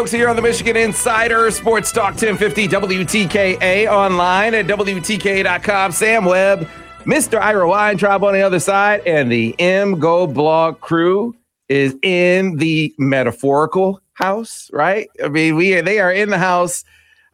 Folks, here on the Michigan Insider Sports Talk 1050 WTKA online at WTKA.com. Sam Webb, Mr. Ira Weintraub on the other side, and the M Go blog crew is in the metaphorical house, right? I mean, we are, they are in the house.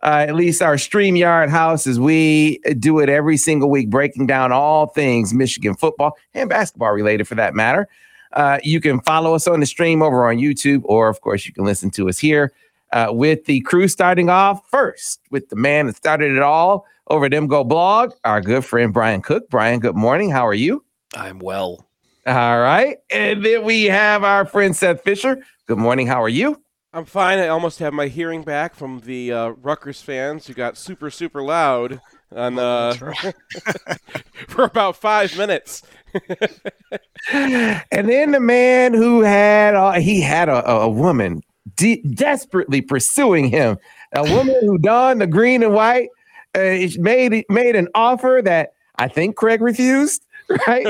Uh, at least our StreamYard house as we do it every single week, breaking down all things Michigan football and basketball related for that matter. Uh, you can follow us on the stream over on YouTube, or of course, you can listen to us here uh, with the crew starting off first with the man that started it all over at MGO blog, our good friend Brian Cook. Brian, good morning. How are you? I'm well. All right. And then we have our friend Seth Fisher. Good morning. How are you? I'm fine. I almost have my hearing back from the uh, Rutgers fans who got super, super loud on uh, for about five minutes. and then the man who had uh, he had a, a woman de- desperately pursuing him, a woman who donned the green and white, uh, made made an offer that I think Craig refused. Right,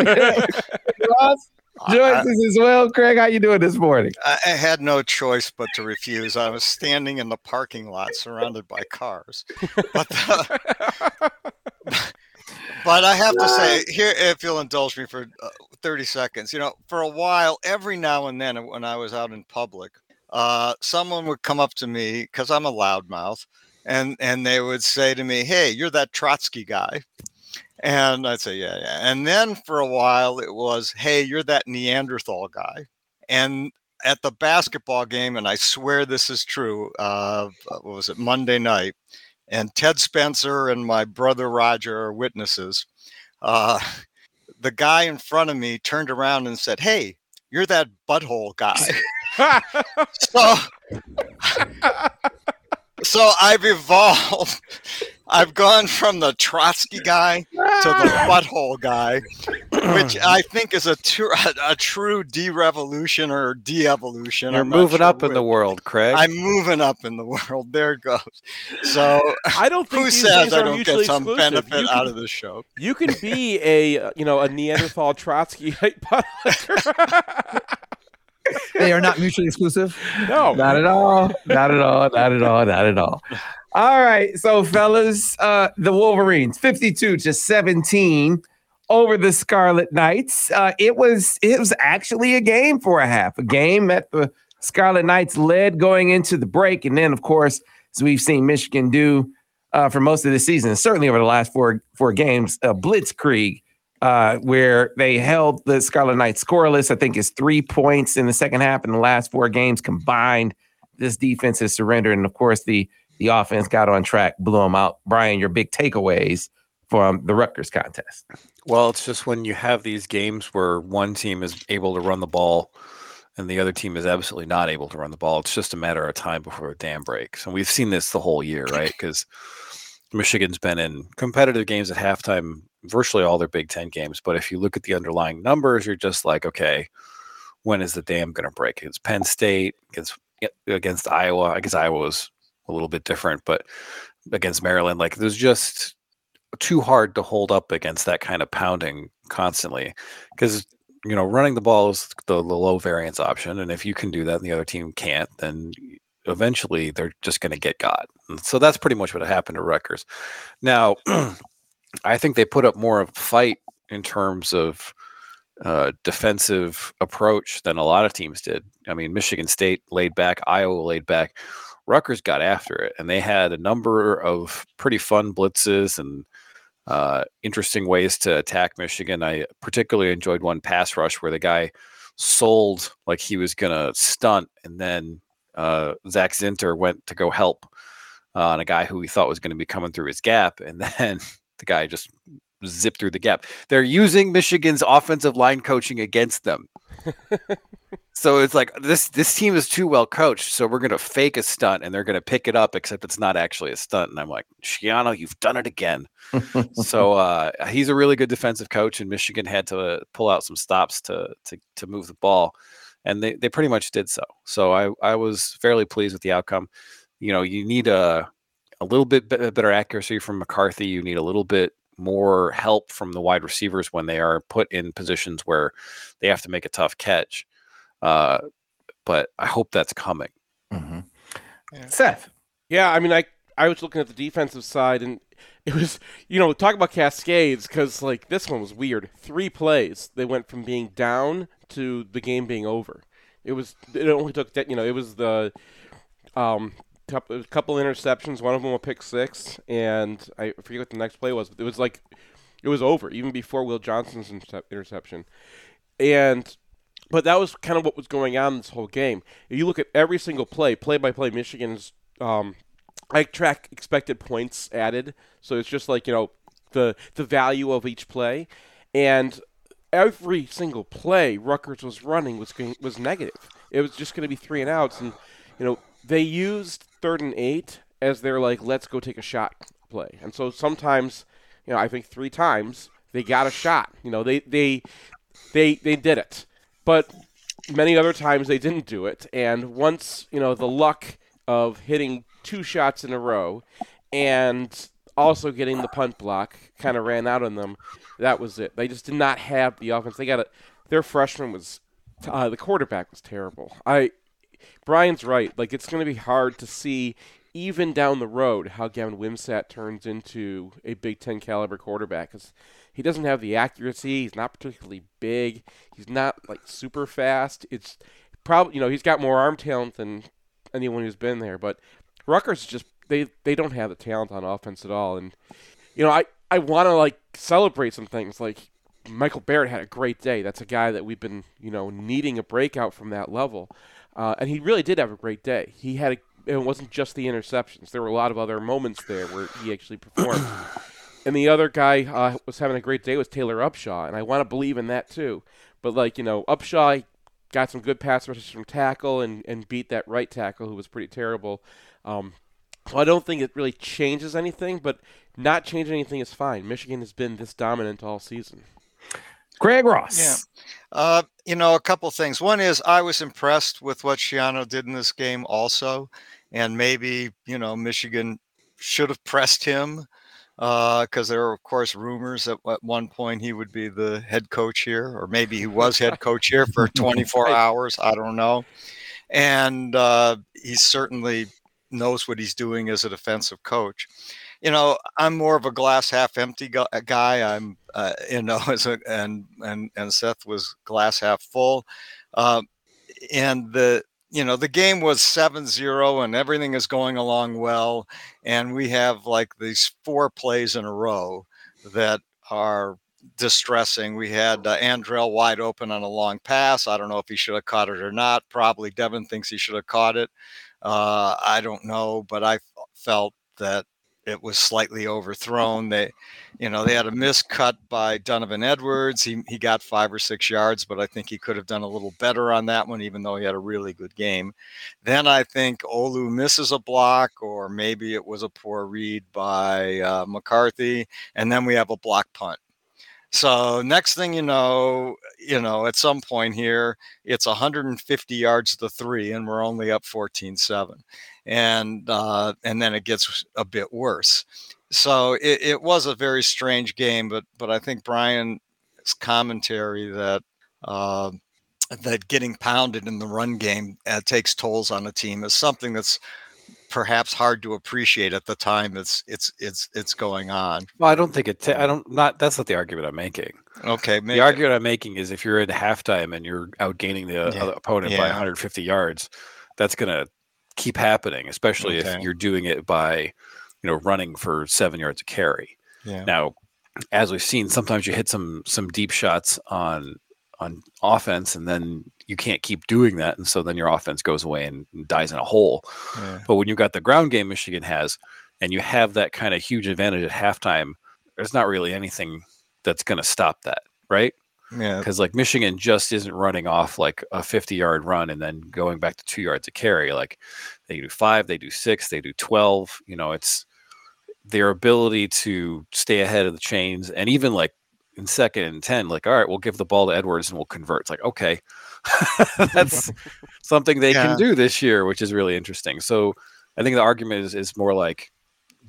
Us as well. Craig, how you doing this morning? I I had no choice but to refuse. I was standing in the parking lot surrounded by cars. But, uh, but I have to say, here, if you'll indulge me for uh, 30 seconds, you know, for a while, every now and then when I was out in public, uh, someone would come up to me because I'm a loudmouth and, and they would say to me, Hey, you're that Trotsky guy. And I'd say, yeah, yeah. And then for a while it was, hey, you're that Neanderthal guy. And at the basketball game, and I swear this is true, uh, what was it, Monday night, and Ted Spencer and my brother Roger are witnesses. Uh, the guy in front of me turned around and said, hey, you're that butthole guy. so, so I've evolved. I've gone from the Trotsky guy to the butthole guy, which I think is a, tru- a, a true de-revolution or de-evolution. You're I'm moving sure up in the world, Craig. I'm moving up in the world. There it goes. So I don't think who these says I are don't mutually get some exclusive. benefit You out can- of this show? You can be a uh, you know a Neanderthal Trotsky They are not mutually exclusive. no, Not at all. Not at all. Not at all. Not at all. All right. So, fellas, uh, the Wolverines 52 to 17 over the Scarlet Knights. Uh, it was it was actually a game for a half, a game that the Scarlet Knights led going into the break. And then, of course, as we've seen Michigan do uh, for most of the season, certainly over the last four four games, uh, blitzkrieg uh, where they held the Scarlet Knights scoreless. I think is three points in the second half in the last four games combined. This defense has surrendered, and of course the the offense got on track, blew them out. Brian, your big takeaways from the Rutgers contest? well, it's just when you have these games where one team is able to run the ball and the other team is absolutely not able to run the ball. It's just a matter of time before a dam breaks. And we've seen this the whole year, right? Because Michigan's been in competitive games at halftime, virtually all their Big Ten games. But if you look at the underlying numbers, you're just like, okay, when is the dam going to break? Against Penn State, against against Iowa. I guess Iowa was a little bit different, but against Maryland, like there's just too hard to hold up against that kind of pounding constantly because you know running the ball is the, the low variance option and if you can do that and the other team can't then eventually they're just going to get got so that's pretty much what happened to Rutgers now I think they put up more of a fight in terms of uh, defensive approach than a lot of teams did. I mean, Michigan State laid back, Iowa laid back. Rutgers got after it, and they had a number of pretty fun blitzes and uh, interesting ways to attack Michigan. I particularly enjoyed one pass rush where the guy sold like he was going to stunt, and then uh, Zak Zinter went to go help uh, on a guy who he thought was going to be coming through his gap, and then the guy just zipped through the gap. They're using Michigan's offensive line coaching against them. so it's like this this team is too well coached, so we're going to fake a stunt and they're going to pick it up, except it's not actually a stunt. And I'm like, Schiano, you've done it again. so uh, he's a really good defensive coach, and Michigan had to pull out some stops to to to move the ball, and they they pretty much did so. So I I was fairly pleased with the outcome. You know, you need a a little bit better accuracy from McCarthy. You need a little bit more help from the wide receivers when they are put in positions where they have to make a tough catch. Uh, but I hope that's coming. Mm-hmm. Yeah. Seth. Yeah, I mean, I I was looking at the defensive side, and it was you know talk about cascades because like this one was weird. Three plays they went from being down to the game being over. It was it only took that you know it was the um couple, couple interceptions. One of them a pick six, and I forget what the next play was. But it was like it was over even before Will Johnson's interception, and but that was kind of what was going on this whole game. If you look at every single play, play by play, Michigan's um, I track expected points added, so it's just like you know the the value of each play, and every single play Rutgers was running was was negative. It was just going to be three and outs, and you know they used third and eight as their like let's go take a shot play. And so sometimes, you know, I think three times they got a shot. You know, they they they they did it. But many other times they didn't do it. And once, you know, the luck of hitting two shots in a row and also getting the punt block kind of ran out on them, that was it. They just did not have the offense. They got it. Their freshman was uh, the quarterback was terrible. I Brian's right. Like it's going to be hard to see even down the road how Gavin Wimsatt turns into a Big Ten caliber quarterback because he doesn't have the accuracy. He's not particularly big. He's not like super fast. It's probably you know he's got more arm talent than anyone who's been there. But Rutgers just they they don't have the talent on offense at all. And you know I I want to like celebrate some things like Michael Barrett had a great day. That's a guy that we've been you know needing a breakout from that level. Uh, and he really did have a great day. He had a, it wasn't just the interceptions. There were a lot of other moments there where he actually performed. And the other guy uh, was having a great day was Taylor Upshaw, and I want to believe in that too. But like you know, Upshaw got some good pass rushes from tackle and, and beat that right tackle who was pretty terrible. Um, so I don't think it really changes anything, but not changing anything is fine. Michigan has been this dominant all season. Craig Ross. Yeah. Uh, you know, a couple things. One is I was impressed with what Schiano did in this game also. And maybe, you know, Michigan should have pressed him because uh, there were, of course, rumors that at one point he would be the head coach here, or maybe he was head coach here for 24 hours. I don't know. And uh, he certainly knows what he's doing as a defensive coach you know, I'm more of a glass half empty guy. I'm, uh, you know, as a, and and and Seth was glass half full, uh, and the you know the game was 7-0 and everything is going along well, and we have like these four plays in a row that are distressing. We had uh, Andrel wide open on a long pass. I don't know if he should have caught it or not. Probably Devin thinks he should have caught it. Uh, I don't know, but I felt that it was slightly overthrown. They, you know, they had a miscut by Donovan Edwards. He he got five or six yards, but I think he could have done a little better on that one, even though he had a really good game. Then I think Olu misses a block, or maybe it was a poor read by uh, McCarthy, and then we have a block punt. So next thing you know, you know, at some point here, it's 150 yards to three, and we're only up 14-7, and uh, and then it gets a bit worse. So it, it was a very strange game, but but I think Brian's commentary that uh, that getting pounded in the run game uh, takes tolls on a team is something that's perhaps hard to appreciate at the time it's it's it's it's going on. Well, I don't think it. ta- I don't. Not. That's not the argument I'm making. Okay, The argument I'm making is if you're at halftime and you're outgaining the Yeah. other opponent by 150 yards, that's going to keep happening, especially Okay. if you're doing it by, you know, running for seven yards of carry. yeah. Now, as we've seen, sometimes you hit some some deep shots on on offense, and then you can't keep doing that, and so then your offense goes away and dies in a hole. yeah. But when you've got the ground game Michigan has, and you have that kind of huge advantage at halftime, there's not really anything that's going to stop that, right? yeah. Because like Michigan just isn't running off like a 50 yard run and then going back to two yards of carry. Like they do five, they do six, they do 12. You know, it's their ability to stay ahead of the chains and even like in second and 10, like, all right, we'll give the ball to Edwards and we'll convert. It's like, okay, that's something they Yeah. can do this year, which is really interesting. So I think the argument is, is more like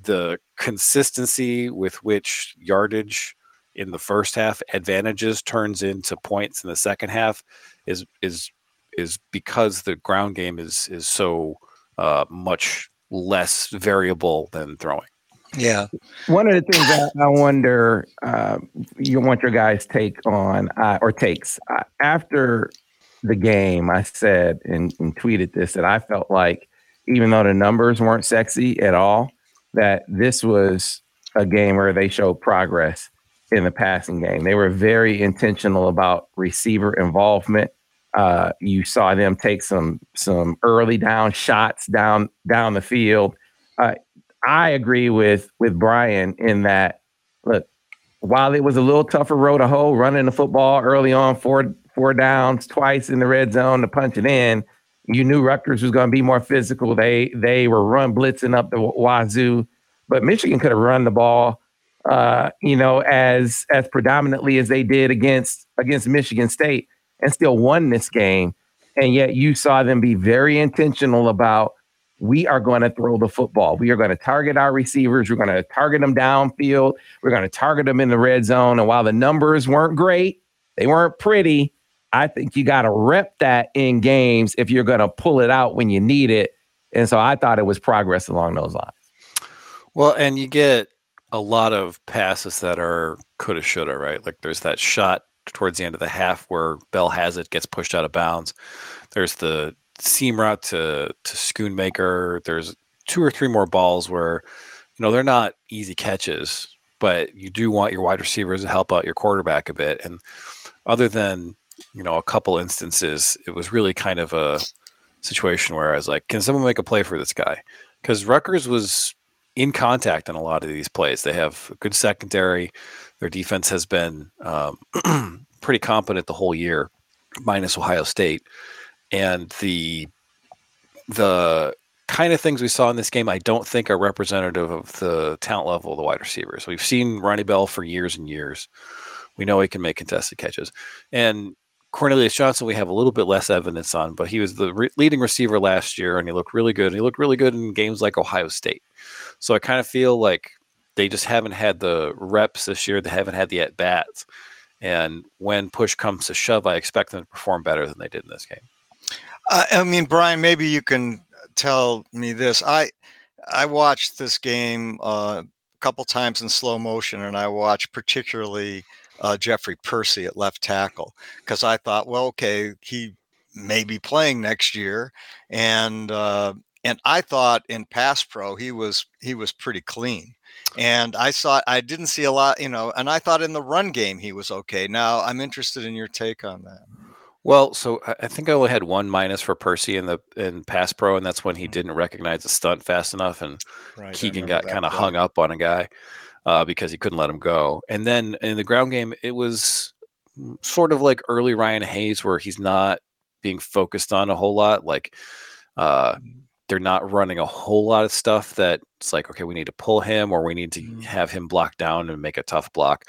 the consistency with which yardage in the first half advantages turns into points in the second half is is is because the ground game is is so uh, much less variable than throwing. Yeah. One of the things I, I wonder, uh, you want your guys' take on, uh, or takes. Uh, after the game, I said and, and tweeted this that I felt like, even though the numbers weren't sexy at all, that this was a game where they showed progress in the passing game. They were very intentional about receiver involvement. Uh, you saw them take some some early down shots down down the field. Uh, I agree with with Brian in that look, while it was a little tougher road to hoe running the football early on, four four downs twice in the red zone to punch it in, you knew Rutgers was going to be more physical. They they were run blitzing up the wazoo, but Michigan could have run the ball, uh, you know, as as predominantly as they did against against Michigan State and still won this game. And yet you saw them be very intentional about we are going to throw the football. We are going to target our receivers. We're going to target them downfield. We're going to target them in the red zone. And while the numbers weren't great, they weren't pretty. I think you got to rep that in games if you're going to pull it out when you need it. And so I thought it was progress along those lines. Well, and you get a lot of passes that are coulda, shoulda, right? Like there's that shot towards the end of the half where Bell has it, gets pushed out of bounds. There's the seam route to to Schoonmaker. There's two or three more balls where, you know, they're not easy catches, but you do want your wide receivers to help out your quarterback a bit. And other than you know a couple instances, it was really kind of a situation where I was like, can someone make a play for this guy? Because Rutgers was in contact on a lot of these plays. They have a good secondary. Their defense has been um, pretty competent the whole year, minus Ohio State. And the the kind of things we saw in this game, I don't think are representative of the talent level of the wide receivers. We've seen Ronnie Bell for years and years. We know he can make contested catches, and Cornelius Johnson, we have a little bit less evidence on, but he was the re- leading receiver last year, and he looked really good. And he looked really good in games like Ohio State. So I kind of feel like they just haven't had the reps this year. They haven't had the at bats. And when push comes to shove, I expect them to perform better than they did in this game. Uh, I mean, Brian, maybe you can tell me this. I I watched this game uh, a couple times in slow motion, and I watched particularly uh, Jeffrey Persi at left tackle because I thought, well, okay, he may be playing next year, and uh, and I thought in pass pro he was he was pretty clean. And I saw I didn't see a lot, you know, and I thought in the run game he was okay. Now I'm interested in your take on that. Well, so I think I only had one minus for Percy in the in pass pro, and that's when he didn't recognize the stunt fast enough, and Right, Keegan got kind of hung up on a guy uh, because he couldn't let him go. And then in the ground game, it was mm, sort of like early Ryan Hayes, where he's not being focused on a whole lot. Like uh, they're not running a whole lot of stuff that it's like, okay, we need to pull him or we need to Mhm. have him block down and make a tough block.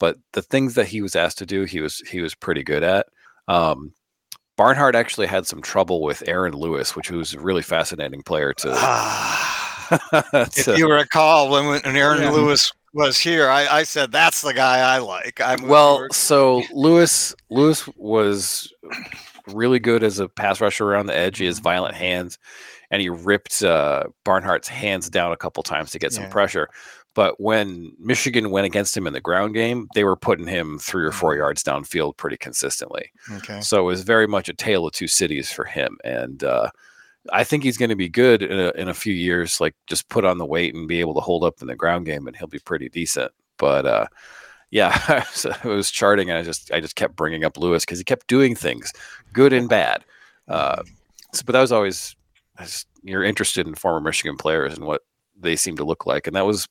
But the things that he was asked to do, he was he was pretty good at. Um, Barnhart actually had some trouble with Aaron Lewis, which was a really fascinating player to. if to- you recall when, when Aaron Yeah. Lewis was here, I, I said that's the guy I like. I'm well, so Lewis Lewis was really good as a pass rusher around the edge. He has violent hands, and he ripped uh, Barnhart's hands down a couple times to get some Yeah. pressure. But when Michigan went against him in the ground game, they were putting him three or four yards downfield pretty consistently. Okay. So it was very much a tale of two cities for him. And uh, I think he's going to be good in a, in a few years. Like just put on the weight and be able to hold up in the ground game, and he'll be pretty decent. But uh, yeah, so it was charting, and I just I just kept bringing up Lewis because he kept doing things, good and bad. Uh, so, but that was always I just- you're interested in former Michigan players and what they seem to look like, and that was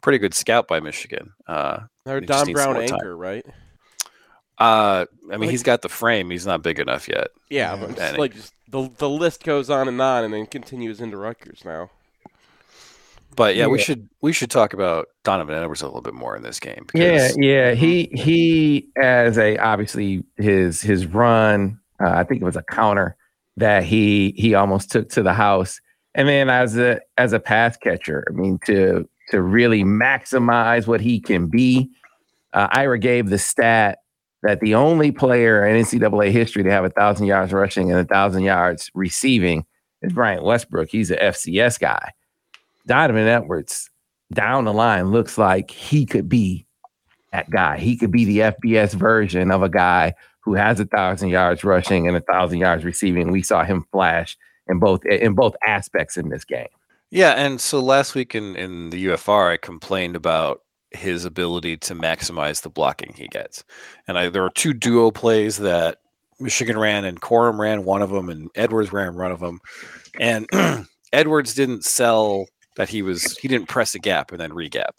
pretty good scout by Michigan. Uh, Don Brown more time. anchor, right? Uh, I mean, Like- he's got the frame; he's not big enough yet. Yeah, Yeah. but just like just the the list goes on and on, and then continues into Rutgers now. But yeah, we should we should talk about Donovan Edwards a little bit more in this game. Yeah, yeah. He he as a obviously his his run. Uh, I think it was a counter that he he almost took to the house, and then as a as a pass catcher, I mean to to really maximize what he can be. Uh, Ira gave the stat that the only player in NCAA history to have a thousand yards rushing and a thousand yards receiving is Brian Westbrook. He's a FCS guy. Donovan Edwards down the line looks like he could be that guy. He could be the FBS version of a guy who has a thousand yards rushing and a thousand yards receiving. We saw him flash in both in both aspects in this game. Yeah, and so last week in, in the UFR, I complained about his ability to maximize the blocking he gets. And I, there are two duo plays that Michigan ran and Corum ran one of them and Edwards ran one of them. And Edwards didn't sell that he was, he didn't press a gap and then regap.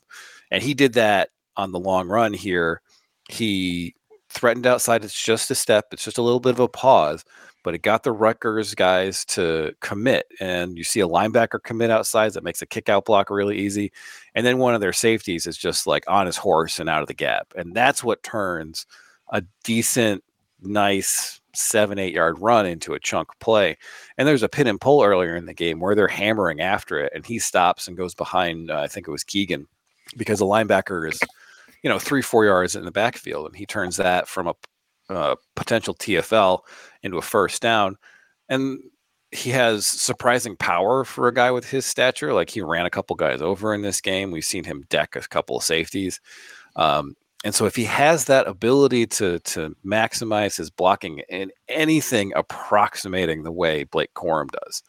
And he did that on the long run here. He threatened outside. It's just a step, it's just a little bit of a pause but it got the Rutgers guys to commit. And you see a linebacker commit outside that makes a kick out block really easy. And then one of their safeties is just like on his horse and out of the gap. And that's what turns a decent, nice seven, eight yard run into a chunk play. And there's a pin and pull earlier in the game where they're hammering after it and he stops and goes behind, uh, I think it was Keegan, because the linebacker is, you know, three, four yards in the backfield. And he turns that from a uh, potential TFL into a first down. And he has surprising power for a guy with his stature. Like he ran a couple guys over in this game. We've seen him deck a couple of safeties. Um, and so if he has that ability to to maximize his blocking in anything approximating the way Blake Corum does,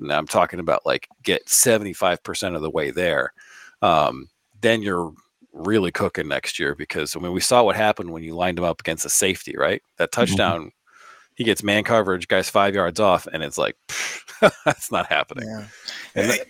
now I'm talking about like get 75% of the way there, um, then you're really cooking next year because I mean we saw what happened when you lined him up against a safety, right? That touchdown, he gets man coverage, guys five yards off, and it's like that's not happening. Yeah. And, that,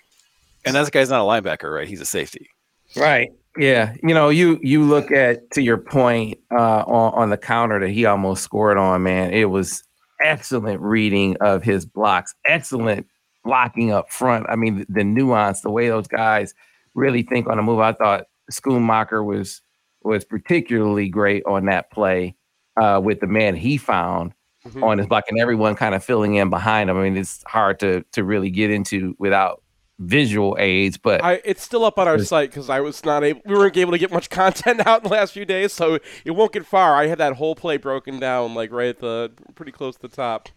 and that guy's not a linebacker, right? He's a safety. Right. Yeah. You know, you you look at to your point uh, on on the counter that he almost scored on. Man, it was excellent reading of his blocks. Excellent blocking up front. I mean, the, the nuance, the way those guys really think on a move. I thought Schoonmaker was was particularly great on that play uh, with the man he found Mhm. on his block and everyone kind of filling in behind him. I mean, it's hard to to really get into without visual aids, but I, it's still up on our site because I was not able. We weren't able to get much content out in the last few days, so it won't get far. I had that whole play broken down, like right at the pretty close to the top.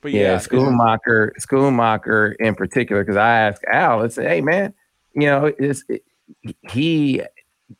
But yeah, yeah, Schoonmaker, Schoonmaker in particular, because I asked Al, I said, "Hey, man, you know, it's it, he,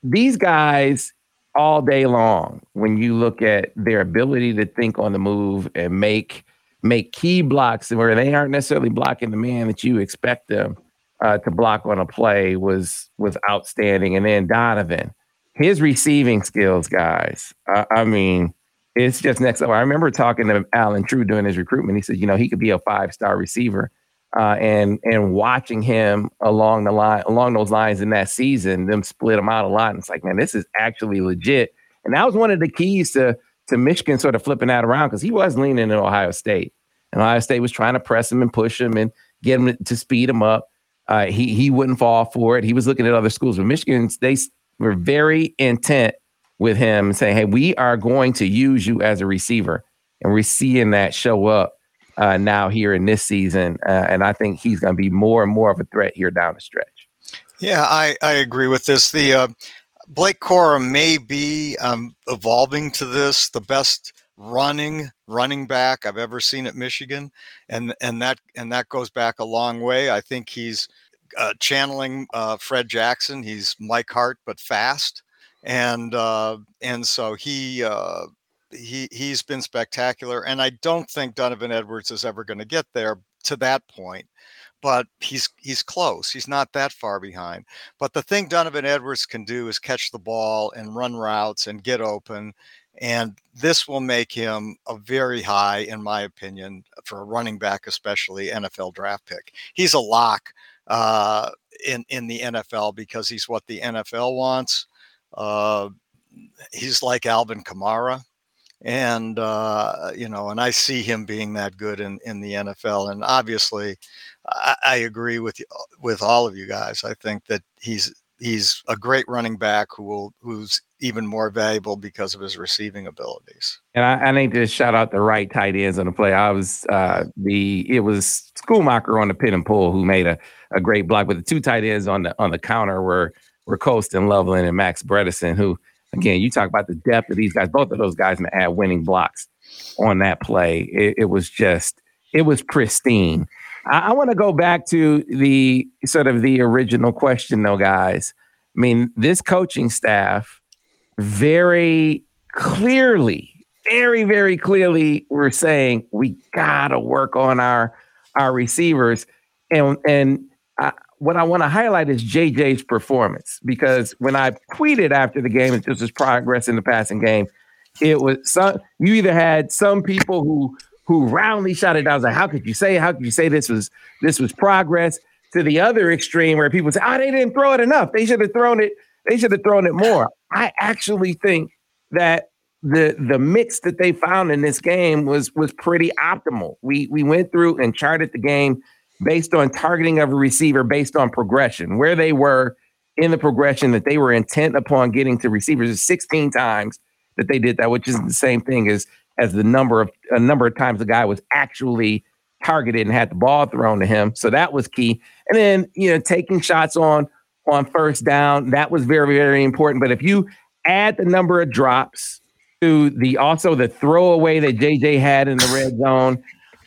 these guys all day long. When you look at their ability to think on the move and make make key blocks where they aren't necessarily blocking the man that you expect them uh, to block on a play, was was outstanding. And then Donovan, his receiving skills, guys. I, I mean." it's just next level. I remember talking to Allen Trieu during his recruitment. He said, you know, he could be a five star receiver. Uh, and and watching him along the line, along those lines in that season, them split him out a lot. And it's like, man, this is actually legit. And that was one of the keys to to Michigan sort of flipping that around because he was leaning in Ohio State, and Ohio State was trying to press him and push him and get him to speed him up. Uh, he he wouldn't fall for it. He was looking at other schools, but Michigan they were very intent with him saying, "Hey, we are going to use you as a receiver," and we're seeing that show up uh, now here in this season. Uh, and I think he's going to be more and more of a threat here down the stretch. Yeah, I, I agree with this. The uh, Blake Corum may be um, evolving to this. The best running running back I've ever seen at Michigan, and and that and that goes back a long way. I think he's uh, channeling uh, Fred Jackson. He's Mike Hart but fast, and uh, and so he uh, he he's been spectacular. And I don't think Donovan Edwards is ever going to get there to that point but he's he's close. He's not that far behind. But the thing Donovan Edwards can do is catch the ball and run routes and get open. And this will make him a very high, in my opinion, for a running back, especially NFL draft pick. He's a lock uh, in in the NFL because he's what the NFL wants. Uh, he's like Alvin Kamara and uh, you know, and I see him being that good in in the NFL. And obviously, I, I agree with you, with all of you guys. I think that he's he's a great running back who will who's even more valuable because of his receiving abilities. And I, I need to shout out the right tight ends on the play. I was uh, the it was Schoonmaker on the pin and pull who made a, a great block, but the two tight ends on the on the counter were were Colston Loveland and Max Bredesen, who again you talk about the depth of these guys. Both of those guys had winning blocks on that play. It, it was just it was pristine. I, I want to go back to the sort of the original question, though, guys. I mean, this coaching staff very clearly, very, very clearly, we're saying we gotta work on our our receivers, and and I, what I want to highlight is JJ's performance because when I tweeted after the game, this was progress in the passing game. It was some you either had some people who who roundly shouted down, like, how could you say, how could you say this was this was progress? To the other extreme where people say, oh, they didn't throw it enough. They should have thrown it, they should have thrown it more. I actually think that the the mix that they found in this game was was pretty optimal. We we went through and charted the game based on targeting of a receiver based on progression, where they were in the progression that they were intent upon getting to receivers 16 times that they did that, which is the same thing as as the number of a number of times the guy was actually targeted and had the ball thrown to him. So that was key. And then, you know, taking shots on on first down, that was very, very important. But if you add the number of drops to the also the throwaway that JJ had in the red zone,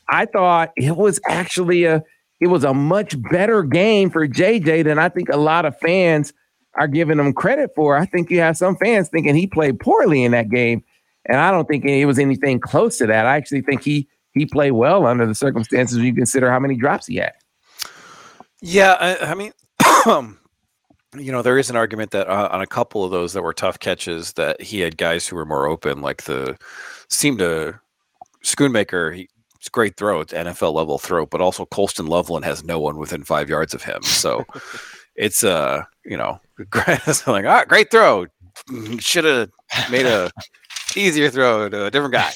I thought it was actually a it was a much better game for JJ than I think a lot of fans are giving him credit for. I think you have some fans thinking he played poorly in that game. And I don't think it was anything close to that. I actually think he he played well under the circumstances when you consider how many drops he had. Yeah, I, I mean, you know, there is an argument that uh, on a couple of those that were tough catches that he had guys who were more open, like the seemed to Schoonmaker. He, it's a great throw, it's NFL level throw, but also Colston Loveland has no one within five yards of him. So it's uh, you know, like, ah, great throw. Should have made a easier throw to a different guy.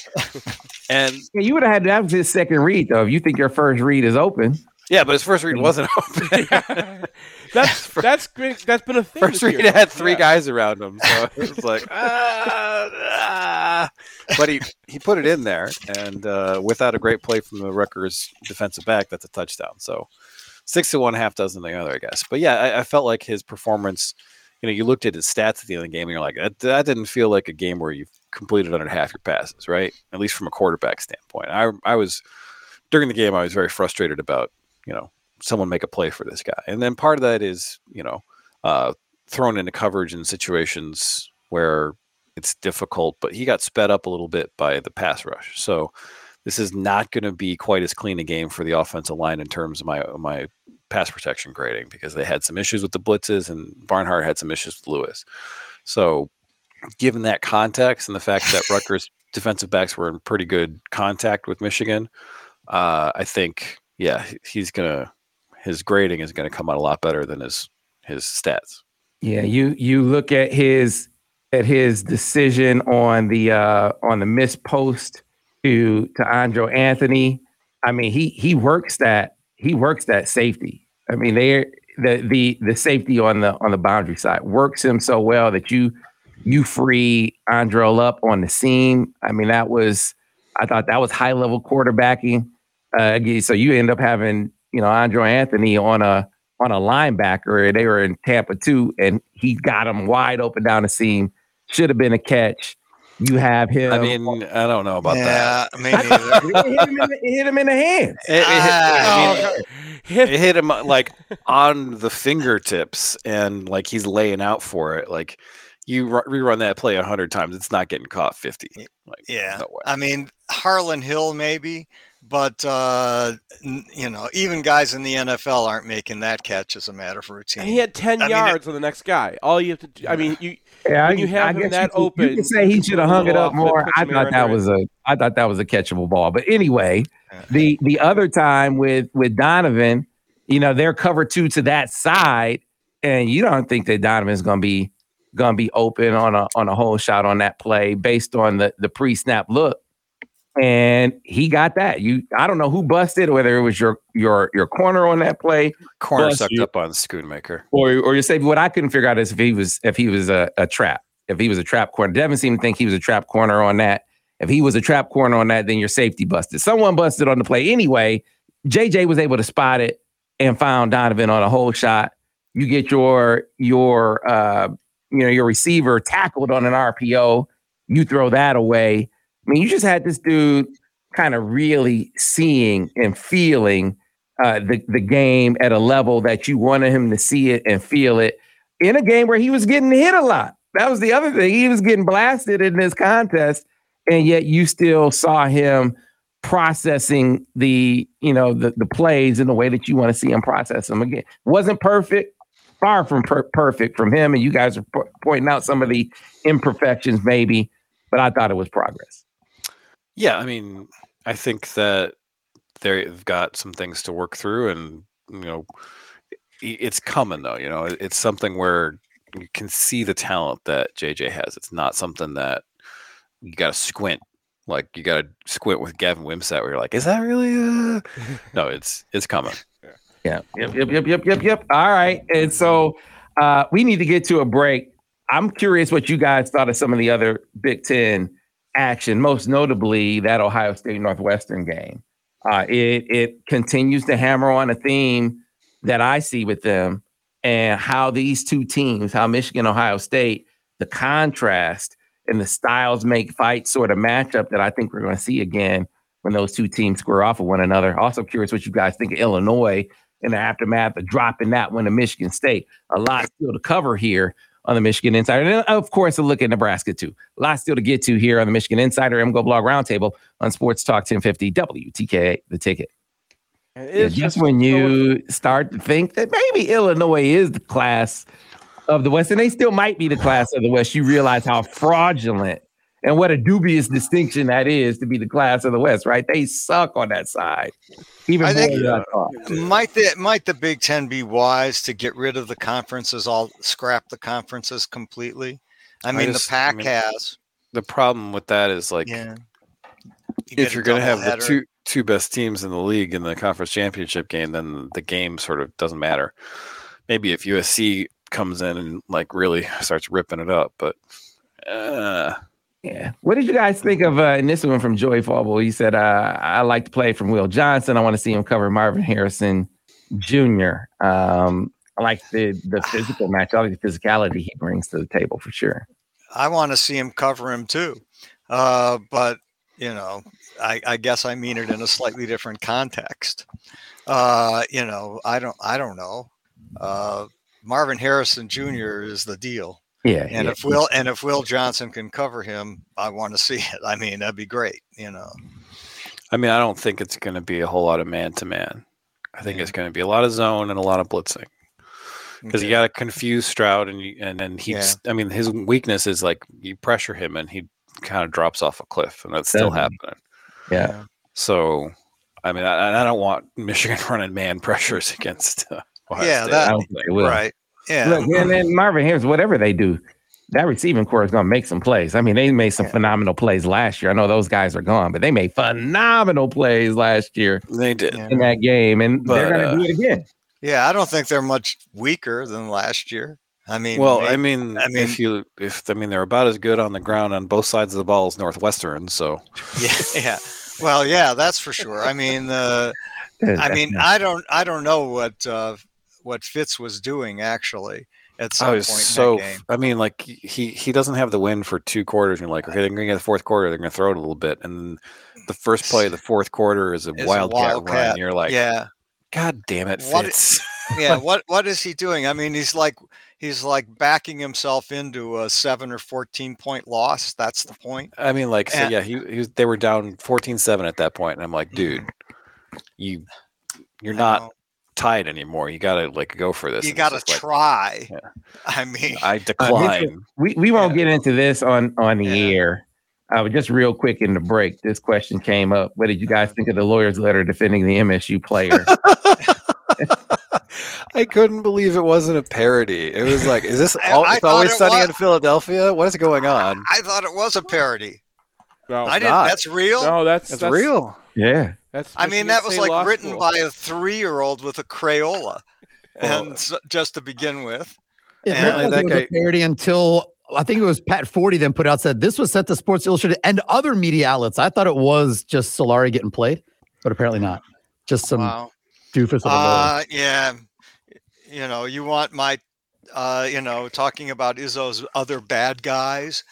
And yeah, you would have had that was his second read though. If you think your first read is open. Yeah, but his first read wasn't open. that's that's great. That's been a thing. First read year. had three yeah. guys around him, so it was like ah, ah. But he he put it in there, and uh, without a great play from the Rutgers defensive back, that's a touchdown. So six to one, half dozen the other, I guess. But yeah, I, I felt like his performance you know, you looked at his stats at the end of the game and you're like, that, that didn't feel like a game where you completed under half your passes, right? At least from a quarterback standpoint. I, I was, during the game, I was very frustrated about, you know, someone make a play for this guy. And then part of that is, you know, uh, thrown into coverage in situations where it's difficult, but he got sped up a little bit by the pass rush. So this is not going to be quite as clean a game for the offensive line in terms of my my pass protection grading because they had some issues with the blitzes and Barnhart had some issues with Lewis. So, given that context and the fact that Rutgers defensive backs were in pretty good contact with Michigan, uh, I think yeah he's gonna his grading is gonna come out a lot better than his his stats. Yeah, you you look at his at his decision on the uh, on the missed post to to Andrel Anthony. I mean, he he works that he works that safety. I mean, they the the the safety on the on the boundary side works him so well that you you free Andrel up on the seam. I mean, that was I thought that was high level quarterbacking. Uh, so you end up having you know Andrel Anthony on a on a linebacker. They were in Tampa too, and he got him wide open down the seam. Should have been a catch. You have him. I mean, I don't know about that. yeah, me neither. it hit him in the, hit him in the hands. It, it hit, I ah. mean, Oh, it hit him like on the fingertips, and like he's laying out for it. Like you ru- rerun that play a hundred times, it's not getting caught fifty. Like, Yeah, no. I mean Harlan Hill maybe, but uh, you know even guys in the NFL aren't making that catch as a matter of routine. and he had 10 I mean, yards on the next guy. All you have to do, I mean, you Yeah, When you have him that you could- you open, could say he should have hung it up more. I thought that was a, I thought that was a catchable ball. But anyway, the the other time with with Donovan, you know, they're cover two to that side, and you don't think that Donovan's gonna be gonna be open on a on a hole shot on that play based on the the pre snap look. And he got that. You, I don't know who busted, whether it was your your your corner on that play, Corner sucked you. up on Schoonmaker. or or your safety. What I couldn't figure out is if he was if he was a, a trap. If he was a trap corner, Devin seemed to think he was a trap corner on that. If he was a trap corner on that, then your safety busted. Someone busted on the play anyway. JJ was able to spot it and found Donovan on a hole shot. You get your your uh you know your receiver tackled on an RPO. You throw that away. I mean, you just had this dude kind of really seeing and feeling uh, the the game at a level that you wanted him to see it and feel it in a game where he was getting hit a lot. That was the other thing. He was getting blasted in this contest, and yet you still saw him processing the you know the the plays in the way that you want to see him process them. Again, wasn't perfect, far from per- perfect from him, and you guys are po- pointing out some of the imperfections maybe, but I thought it was progress. Yeah, I mean, I think that they've got some things to work through, and you know, it's coming though. You know, it's something where you can see the talent that JJ has. It's not something that you got to squint. Like you got to squint with Gavin Wimsatt, where you're like, "Is that really?" Uh... no, it's it's coming. Yeah. Yep. Yep. Yep. Yep. Yep. Yep. All right. And so uh, we need to get to a break. I'm curious what you guys thought of some of the other Big Ten action, most notably that Ohio State Northwestern game. Uh, it it continues to hammer on a theme that I see with them and how these two teams, how Michigan, Ohio State, the contrast and the styles make fight sort of matchup that I think we're going to see again when those two teams square off with one another. Also curious what you guys think of Illinois in the aftermath of dropping that one to Michigan State. A lot still to cover here on the Michigan Insider. And of course, a look at Nebraska too. A lot still to get to here on the Michigan Insider MGO Blog Roundtable on Sports Talk 1050 WTKA, the ticket. Yeah, it's just just when you start to think that maybe Illinois is the class of the West, and they still might be the class of the West, you realize how fraudulent and what a dubious distinction that is to be the class of the West, right? They suck on that side. Even I more think- than I thought. Might the might the Big Ten be wise to get rid of the conferences, all scrap the conferences completely? I mean, just- the I pack mean, has. The problem with that is like Yeah. You if you're going to have the two two best teams in the league in the conference championship game, then the game sort of doesn't matter. Maybe if USC comes in and like really starts ripping it up, but uh, Yeah. What did you guys think of uh, and this one from Joey Fauble? He said, uh, I like to play from Will Johnson. I want to see him cover Marvin Harrison Jr. Um, I like the the physical match, all the physicality he brings to the table for sure. I want to see him cover him too. Uh, but you know, I, I guess I mean it in a slightly different context. Uh, you know, I don't I don't know. Uh, Marvin Harrison Jr. is the deal. Yeah. And yeah. if Will and if Will Johnson can cover him, I want to see it. I mean, that'd be great. You know. I mean, I don't think it's going to be a whole lot of man to man. I think Yeah. it's going to be a lot of zone and a lot of blitzing because you got to confuse Stroud and you, and then he's. I mean, his weakness is like you pressure him and he kind of drops off a cliff, and that's still Definitely. happening. yeah. So, I mean, I, I don't want Michigan running man pressures against. Uh, Ohio Yeah, State. that- I don't think it will. right. Yeah. Look, and then Marvin Harris, whatever they do, that receiving corps is going to make some plays. I mean, they made some Yeah. phenomenal plays last year. I know those guys are gone, but they made phenomenal plays last year they did. In that game, and they're going to uh, do it again. Yeah, I don't think they're much weaker than last year. I mean, Well, may- I mean, I mean- if you, if I mean, they're about as good on the ground on both sides of the ball as Northwestern. So, yeah, yeah. Well, yeah, that's for sure. I mean, uh, I mean, I don't, I don't know what uh, what Fitz was doing actually. at some I point was in so. game. I mean, like he he doesn't have the win for two quarters. And you're like, uh okay, they're going to get the fourth quarter. They're going to throw it a little bit, and the first play of the fourth quarter is a wildcat, run. And you're like, yeah, God damn it, What- Fitz. yeah. What what is he doing? I mean, he's like he's like backing himself into a seven or fourteen point loss. That's the point. I mean, like, so And- yeah, he, he was, they were down 14-7 at that point, and I'm like, dude, mm-hmm. you you're not. Tied anymore. You got to like go for this. You got to just like, try. Yeah. I mean, I Uh, decline. We we won't get into this on on the Yeah. air. Uh, but just real quick in the break, this question came up. What did you guys think of the lawyer's letter defending the MSU player? I couldn't believe it wasn't a parody. It was like, is this all, I it's always thought it sunny was. in Philadelphia? What is going on? I thought it was a parody. No, I didn't. not. That's real. no, that's It's that's real. Yeah. That's I mean, that was like written School. by a three-year-old with a Crayola, Well- and s just to begin with. It And that it was a guy- parody until I think it was Pat Forde then put out said this was sent to Sports Illustrated and other media outlets. I thought it was just Solari getting played, but apparently not. Just some Wow. doofus of a lawyer. Uh, yeah. You know, you want my, uh, you know, talking about Izzo's other bad guys.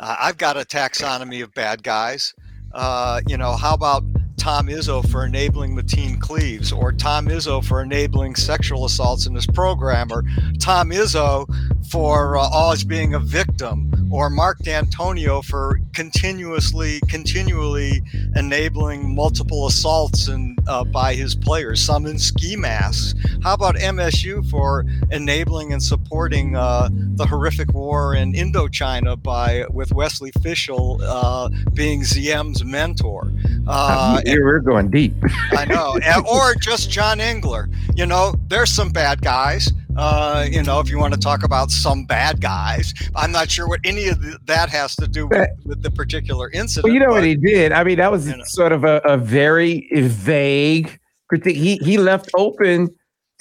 Uh, I've got a taxonomy of bad guys. Uh, you know, how about Tom Izzo for enabling Mateen Cleaves, or Tom Izzo for enabling sexual assaults in his program, or Tom Izzo for uh, always being a victim, or Mark Dantonio for continuously, continually enabling multiple assaults and uh, by his players, some in ski masks. How about MSU for enabling and supporting uh, the horrific war in Indochina by with Wesley Fishel uh, being Diem's mentor? Here we're going deep. I know, or just John Engler. You know, there's some bad guys. Uh, you know, if you want to talk about some bad guys, I'm not sure what any of th- that has to do with, with the particular incident. Well, you know but- what he did. I mean, that was You know. sort of a, a very vague critique. He he left open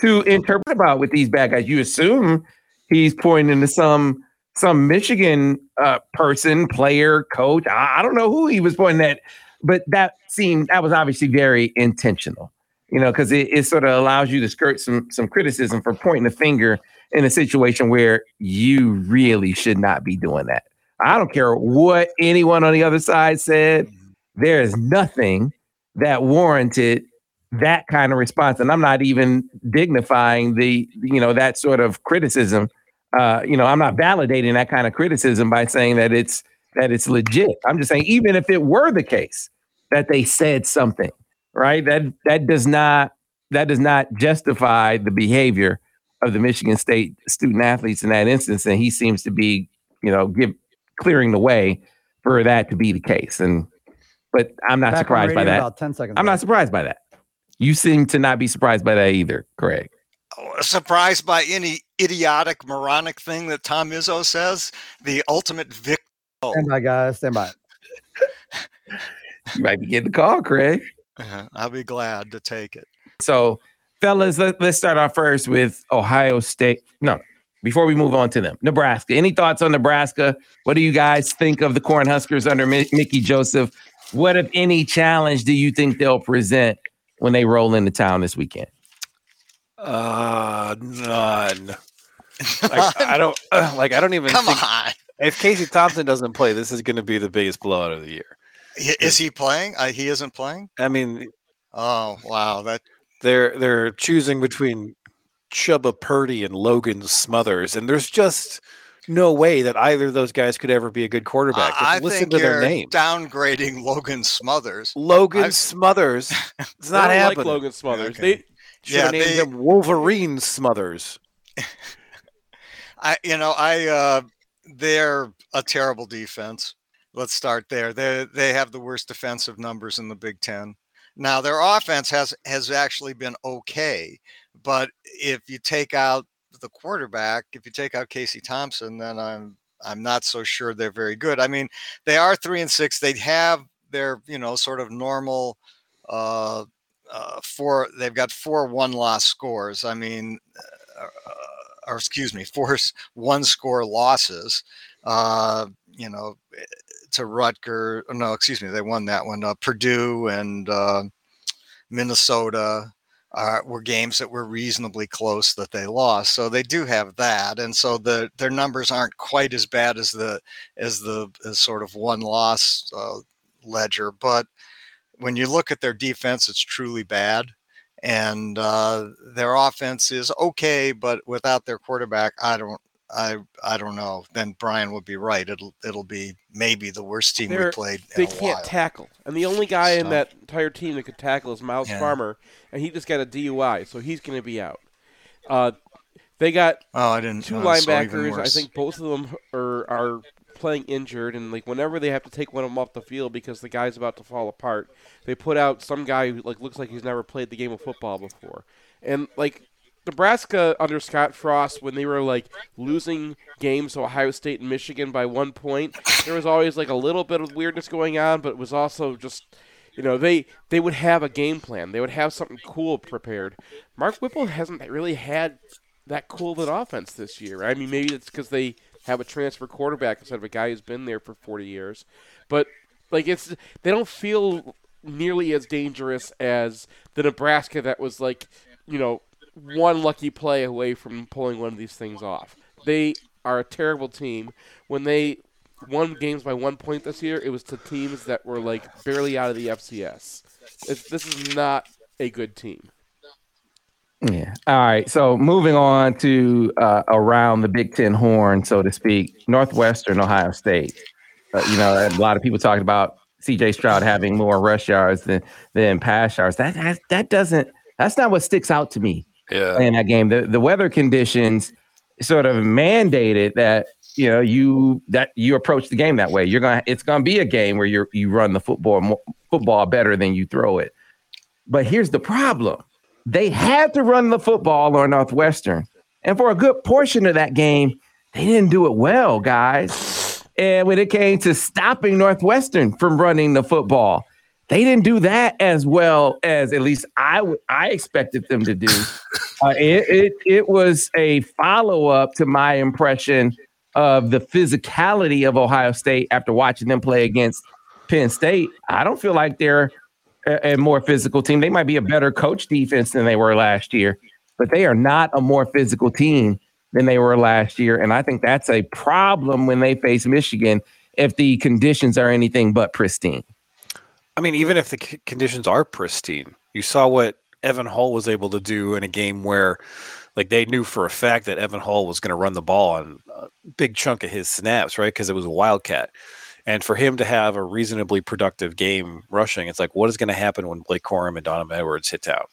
to interpret about with these bad guys. You assume he's pointing to some some Michigan uh, person, player, coach. I, I don't know who he was pointing at, but that seemed that was obviously very intentional. You know, because it, it sort of allows you to skirt some some criticism for pointing a finger in a situation where you really should not be doing that. I don't care what anyone on the other side said. There is nothing that warranted that kind of response, and I'm not even dignifying the you know that sort of criticism. Uh, you know, I'm not validating that kind of criticism by saying that it's that it's legit. I'm just saying, even if it were the case that they said something, right? That that does not that does not justify the behavior of the Michigan State student athletes in that instance, and he seems to be, you know, give clearing the way for that to be the case. And but I'm not Back surprised by that. About ten seconds. I'm ago. not surprised by that. You seem to not be surprised by that either, Craig. surprised by any idiotic, moronic thing that Tom Izzo says. The ultimate victim. Stand by, guys. Stand by. You might be getting the call, Craig. Uh, I'll be glad to take it. So, fellas, let, let's start off first with Ohio State. No, before we move on to them, Nebraska. Any thoughts on Nebraska? What do you guys think of the Cornhuskers under Mi- Mickey Joseph? What, if any, challenge do you think they'll present when they roll into town this weekend? Uh, none. Like, I don't like. I don't even Come think on. if Casey Thompson doesn't play, this is going to be the biggest blowout of the year. I- Is he playing? Uh, he isn't playing. I mean, Oh wow, that they're they're choosing between Chubba Purdy and Logan Smothers, and there's just no way that either of those guys could ever be a good quarterback. Just I listen think to their you're names. downgrading Logan Smothers. Logan I've- Smothers. It's not don't happening. like Logan Smothers. Okay. They Should have Yeah, named they- him Wolverine Smothers. I, you know, I, uh, they're a terrible defense. Let's start there. They they have the worst defensive numbers in the Big Ten. Now their offense has has actually been okay, but if you take out the quarterback, if you take out Casey Thompson, then I'm I'm not so sure they're very good. I mean, they are three and six. They have their you know sort of normal uh, uh, four. They've got four one loss scores. I mean, uh, or excuse me, four one score losses. Uh, you know, eh, to Rutger. No, excuse me, they won that one. Uh, Purdue and uh, Minnesota. uh, were games that were reasonably close that they lost. So they do have that, and so the their numbers aren't quite as bad as the as the as sort of one loss uh, ledger. But when you look at their defense, it's truly bad, and uh, their offense is okay, but without their quarterback, I don't. I I don't know. Then Brian would be right. It'll it'll be maybe the worst team we They're- played. in They can't while. tackle, and the only guy in that entire team that could tackle is Myles Yeah. Farmer, and he just got a DUI, so he's going to be out. Uh, they got Oh, I didn't. two so linebackers. I think both of them are are playing injured, and like whenever they have to take one of them off the field because the guy's about to fall apart, they put out some guy who like looks like he's never played the game of football before, and like. Nebraska under Scott Frost, when they were like losing games to Ohio State and Michigan by one point, there was always like a little bit of weirdness going on, but it was also just, you know, they they would have a game plan. They would have something cool prepared. Mark Whipple hasn't really had that cool of an offense this year. I mean, maybe it's because they have a transfer quarterback instead of a guy who's been there for 40 years, but like it's they don't feel nearly as dangerous as the Nebraska that was like, you know, one lucky play away from pulling one of these things off. They are a terrible team. When they won games by one point this year, it was to teams that were like barely out of the FCS. It's, this is not a good team. Yeah. All right. So moving on to uh, around the Big Ten horn, so to speak, Northwestern Ohio State. Uh, you know, a lot of people talking about C.J. Stroud having more rush yards than than pass yards. That that, that doesn't. That's not what sticks out to me Yeah. in that game. The the weather conditions sort of mandated that you know you that you approach the game that way. You're gonna it's gonna be a game where you you run the football football better than you throw it. But here's the problem: they had to run the football on Northwestern, and for a good portion of that game, they didn't do it well, guys. And when it came to stopping Northwestern from running the football, they didn't do that as well as at least I w- I expected them to do. Uh, it, it it was a follow up to my impression of the physicality of Ohio State after watching them play against Penn State. I don't feel like they're a, a more physical team. They might be a better coach defense than they were last year, but they are not a more physical team than they were last year. And I think that's a problem when they face Michigan if the conditions are anything but pristine. I mean, even if the c- conditions are pristine, you saw what Evan Hull was able to do in a game where, like, they knew for a fact that Evan Hull was going to run the ball on a big chunk of his snaps, right? Because it was a wildcat. And for him to have a reasonably productive game rushing, it's like, what is going to happen when Blake Corum and Donovan Edwards hit out?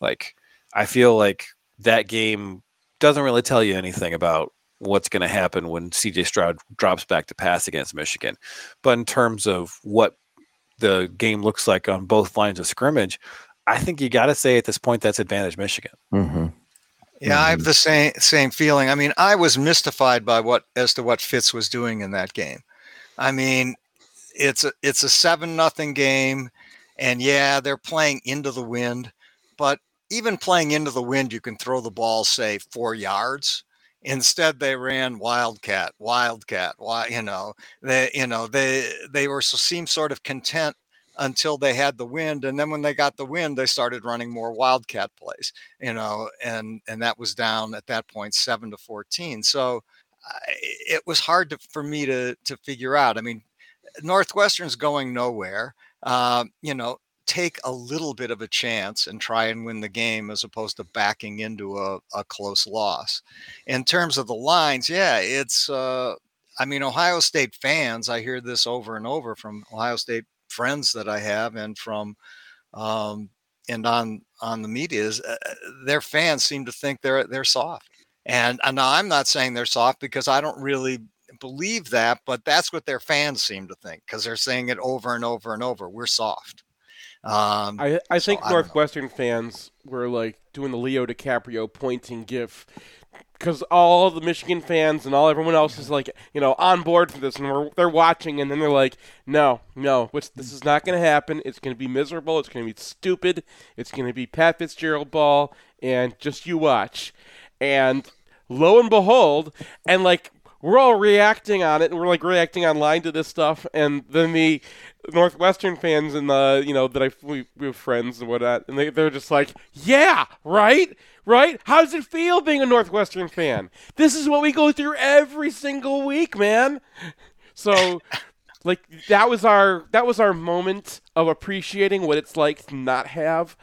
Like, I feel like that game doesn't really tell you anything about what's going to happen when CJ Stroud drops back to pass against Michigan. But in terms of what the game looks like on both lines of scrimmage, I think you got to say at this point that's advantage Michigan. Mm-hmm. Yeah, I have the same same feeling. I mean, I was mystified by what as to what Fitz was doing in that game. I mean, it's a it's a seven nothing game, and yeah, they're playing into the wind, but even playing into the wind, you can throw the ball say four yards. Instead, they ran wildcat, wildcat. Why you know they you know they they were so seemed sort of content until they had the wind, and then when they got the wind, they started running more wildcat plays you know, and and that was down at that point seven to fourteen. So it was hard to, for me to to figure out. I mean, Northwestern's going nowhere. Uh, you know, take a little bit of a chance and try and win the game as opposed to backing into a, a close loss. In terms of the lines, yeah, it's. Uh, I mean, Ohio State fans. I hear this over and over from Ohio State friends that I have and from um, and on on the media is uh, their fans seem to think they're they're soft. And, and I'm not saying they're soft because I don't really believe that, but that's what their fans seem to think because they're saying it over and over and over. We're soft. Um, I I So, think I. Northwestern fans were like doing the Leo DiCaprio pointing gif because all the Michigan fans and all everyone else is like you know on board for this and we're, they're watching and then they're like no no which this is not going to happen. It's going to be miserable. It's going to be stupid. It's going to be Pat Fitzgerald ball and just you watch. And lo and behold and like we're all reacting on it, and we're like reacting online to this stuff, and then the Northwestern fans and the you know that I we, we have friends and whatnot, and they they're just like, yeah, right, right. How does it feel being a Northwestern fan? This is what we go through every single week, man. So. Like that was our that was our moment of appreciating what it's like to not have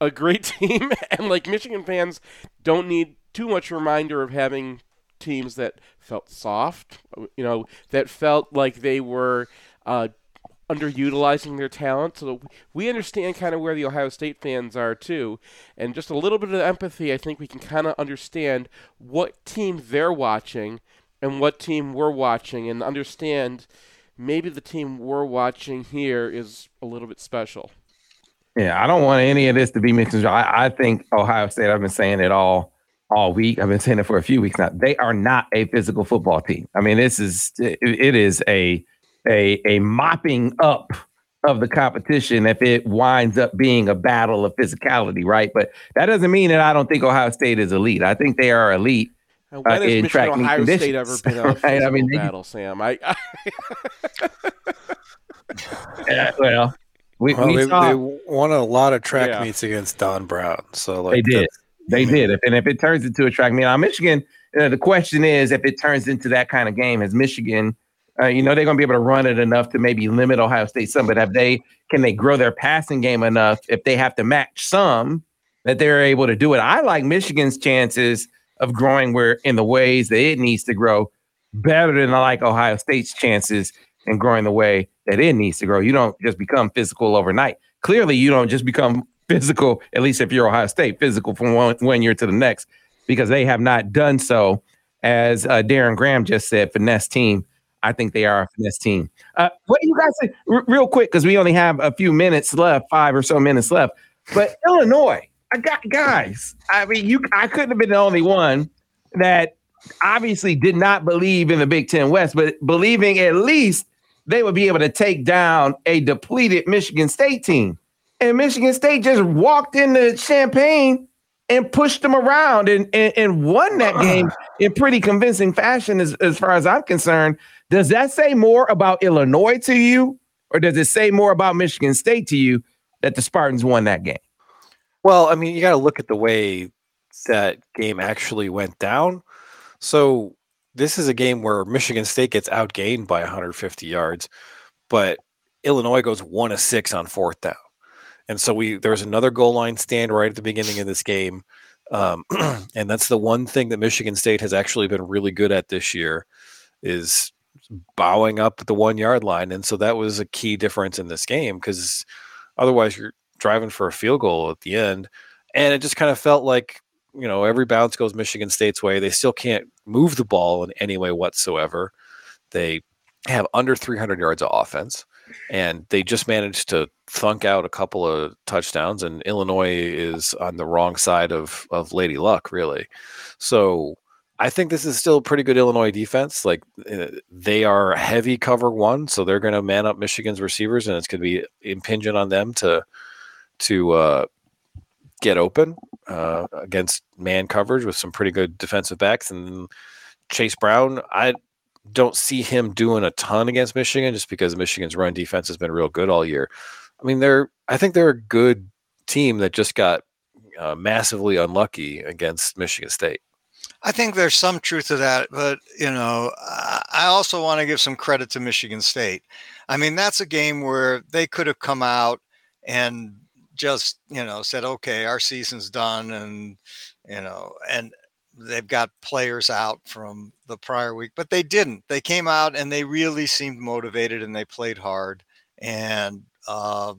a great team and like Michigan fans don't need too much reminder of having teams that felt soft, you know, that felt like they were uh, underutilizing their talent. So we understand kind of where the Ohio State fans are too, and just a little bit of empathy. I think we can kind of understand what team they're watching and what team we're watching, and understand maybe the team we're watching here is a little bit special. Yeah, I don't want any of this to be mixed. I, I think Ohio State. I've been saying it all all week. I've been saying it for a few weeks now. They are not a physical football team. I mean, this is it, it is a a a mopping up of the competition if it winds up being a battle of physicality, right? But that doesn't mean that I don't think Ohio State is elite. I think they are elite and when uh, has in Michigan track meet Ohio State ever been a right? I physical mean, they- battle, Sam? I, Yeah, well, we, Well, we they, saw they won a lot of track Yeah. meets against Don Brown. So like they did. They did. And if it turns into a track meet, now Michigan, uh, the question is if it turns into that kind of game, has Michigan, uh, you know, they're going to be able to run it enough to maybe limit Ohio State some, but have they, can they grow their passing game enough if they have to match some that they're able to do it? I like Michigan's chances of growing where in the ways that it needs to grow better than I like Ohio State's chances in growing the way that it needs to grow. You don't just become physical overnight. Clearly, you don't just become physical, at least if you're Ohio State, physical from one, one year to the next, because they have not done so. As uh, Darren Graham just said, finesse team. I think they are a finesse team. Uh, what do you guys say, R- real quick, because we only have a few minutes left, five or so minutes left. But Illinois, I got guys. I mean, you, I couldn't have been the only one that obviously did not believe in the Big Ten West, but believing at least they would be able to take down a depleted Michigan State team. And Michigan State just walked into Champaign and pushed them around and, and, and won that ah. game in pretty convincing fashion, as, as far as I'm concerned. Does that say more about Illinois to you, or does it say more about Michigan State to you that the Spartans won that game? Well, I mean, you got to look at the way that game actually went down. So this is a game where Michigan State gets outgained by 150 yards, but Illinois goes one of six on fourth down. And so we there was another goal line stand right at the beginning of this game. Um, and that's the one thing that Michigan State has actually been really good at this year is bowing up the one yard line. And so that was a key difference in this game because otherwise you're driving for a field goal at the end. And it just kind of felt like, you know, every bounce goes Michigan State's way. They still can't move the ball in any way whatsoever. They have under 300 yards of offense, and they just managed to thunk out a couple of touchdowns. And Illinois is on the wrong side of of Lady Luck, really. So I think this is still pretty good Illinois defense. Like uh, they are heavy cover one, so they're going to man up Michigan's receivers, and it's going to be impingent on them to to uh, get open uh, against man coverage with some pretty good defensive backs. And Chase Brown, I don't see him doing a ton against Michigan just because Michigan's run defense has been real good all year. I mean, they're I think they're a good team that just got uh, massively unlucky against Michigan State. I think there's some truth to that, but you know, I I also want to give some credit to Michigan State. I mean, that's a game where they could have come out and just, you know, said, "Okay, our season's done," and you know, and they've got players out from the prior week, but they didn't. They came out and they really seemed motivated and they played hard. And uh,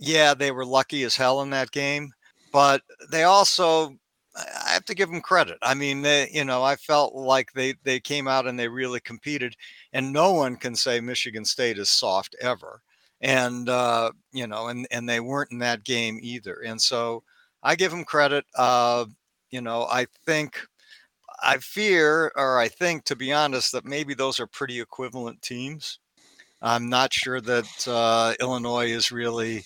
yeah, they were lucky as hell in that game, but they also I have to give them credit. I mean, they, you know, I felt like they they came out and they really competed, and no one can say Michigan State is soft ever. And uh, you know, and and they weren't in that game either. And so I give them credit. Uh, you know, I think I fear, or I think, to be honest, that maybe those are pretty equivalent teams. I'm not sure that uh, Illinois is really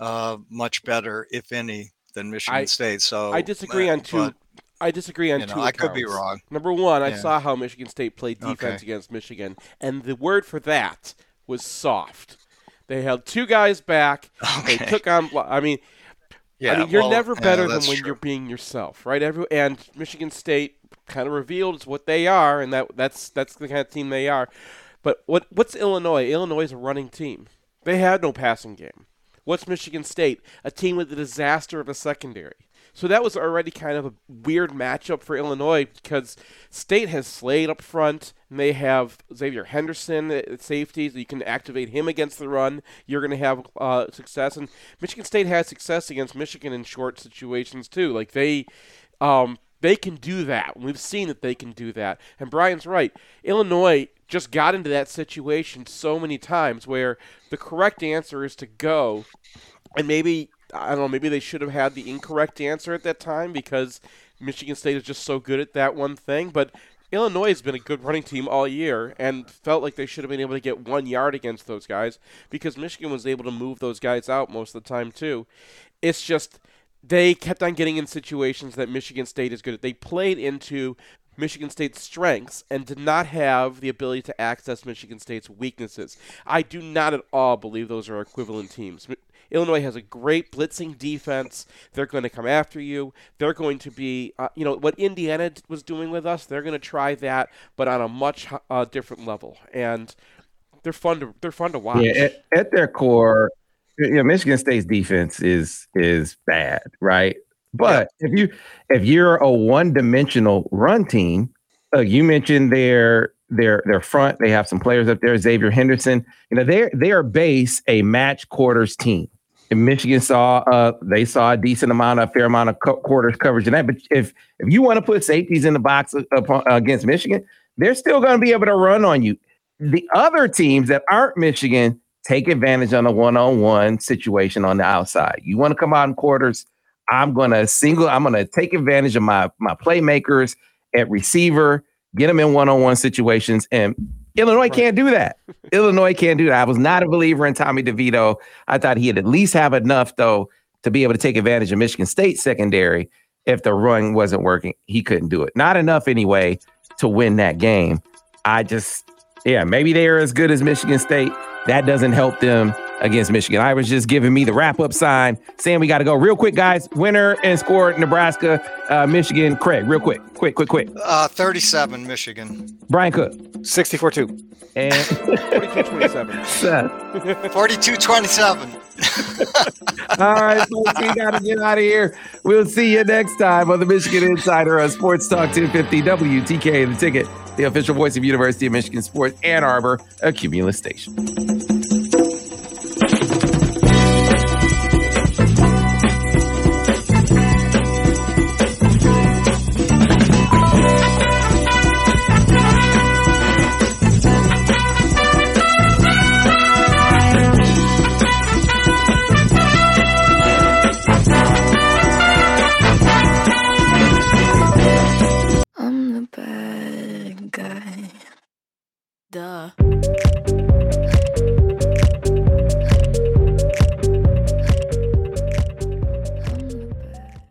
uh, much better, if any, than Michigan I- State. So I disagree uh, on two but- I disagree on You know, two I could be wrong. Number one, I saw how Michigan State played defense Okay. against Michigan, and the word for that was soft. They held two guys back. They took on. I mean, Yeah, I mean, you're well, never yeah, better than when true. you're being yourself, right? Every and Michigan State kind of revealed it's what they are, and that that's that's the kind of team they are. But what what's Illinois? Illinois is a running team. They had no passing game. What's Michigan State? A team with a disaster of a secondary. So that was already kind of a weird matchup for Illinois because State has Slade up front, and they have Xavier Henderson at safety, so you can activate him against the run. You're going to have uh, success, and Michigan State has success against Michigan in short situations too. Like they, um, they can do that. We've seen that they can do that. And Brian's right. Illinois just got into that situation so many times where the correct answer is to go and maybe I don't know, maybe they should have had the incorrect answer at that time because Michigan State is just so good at that one thing. But Illinois has been a good running team all year and felt like they should have been able to get one yard against those guys because Michigan was able to move those guys out most of the time too. It's just they kept on getting in situations that Michigan State is good at. They played into Michigan State's strengths and did not have the ability to access Michigan State's weaknesses. I do not at all believe those are equivalent teams. Illinois has a great blitzing defense. They're going to come after you. They're going to be, uh, you know, what Indiana was doing with us. They're going to try that, but on a much uh, different level. And they're fun to they're fun to watch. Yeah, at, at their core, you know, Michigan State's defense is is bad, right? But if you if you're a one dimensional run team, uh, you mentioned their their their front. They have some players up there. Xavier Henderson. You know, they they are base a match quarters team. And Michigan saw uh they saw a decent amount, a fair amount of co- quarters coverage in that. But if if you want to put safeties in the box uh, upon, against Michigan, they're still going to be able to run on you. The other teams that aren't Michigan take advantage on a one-on-one situation on the outside. You want to come out in quarters, I'm going to single I'm going to take advantage of my my playmakers at receiver, get them in one-on-one situations and Illinois can't do that. Illinois can't do that. I was not a believer in Tommy DeVito. I thought he'd at least have enough though to be able to take advantage of Michigan State secondary if the run wasn't working. He couldn't do it. Not enough anyway to win that game. I just yeah, maybe they are as good as Michigan State. That doesn't help them against Michigan. I was just giving me the wrap up sign saying we got to go real quick, guys. Winner and score Nebraska, uh, Michigan. Craig, real quick, quick, quick, quick. Uh, 37, Michigan. Brian Cook 64 2. and 42 27. 42 27. All right, folks, we got to get out of here. We'll see you next time on the Michigan Insider on Sports Talk 1050 WTKA, the ticket, the official voice of University of Michigan Sports Ann Arbor, a Cumulus station. Duh.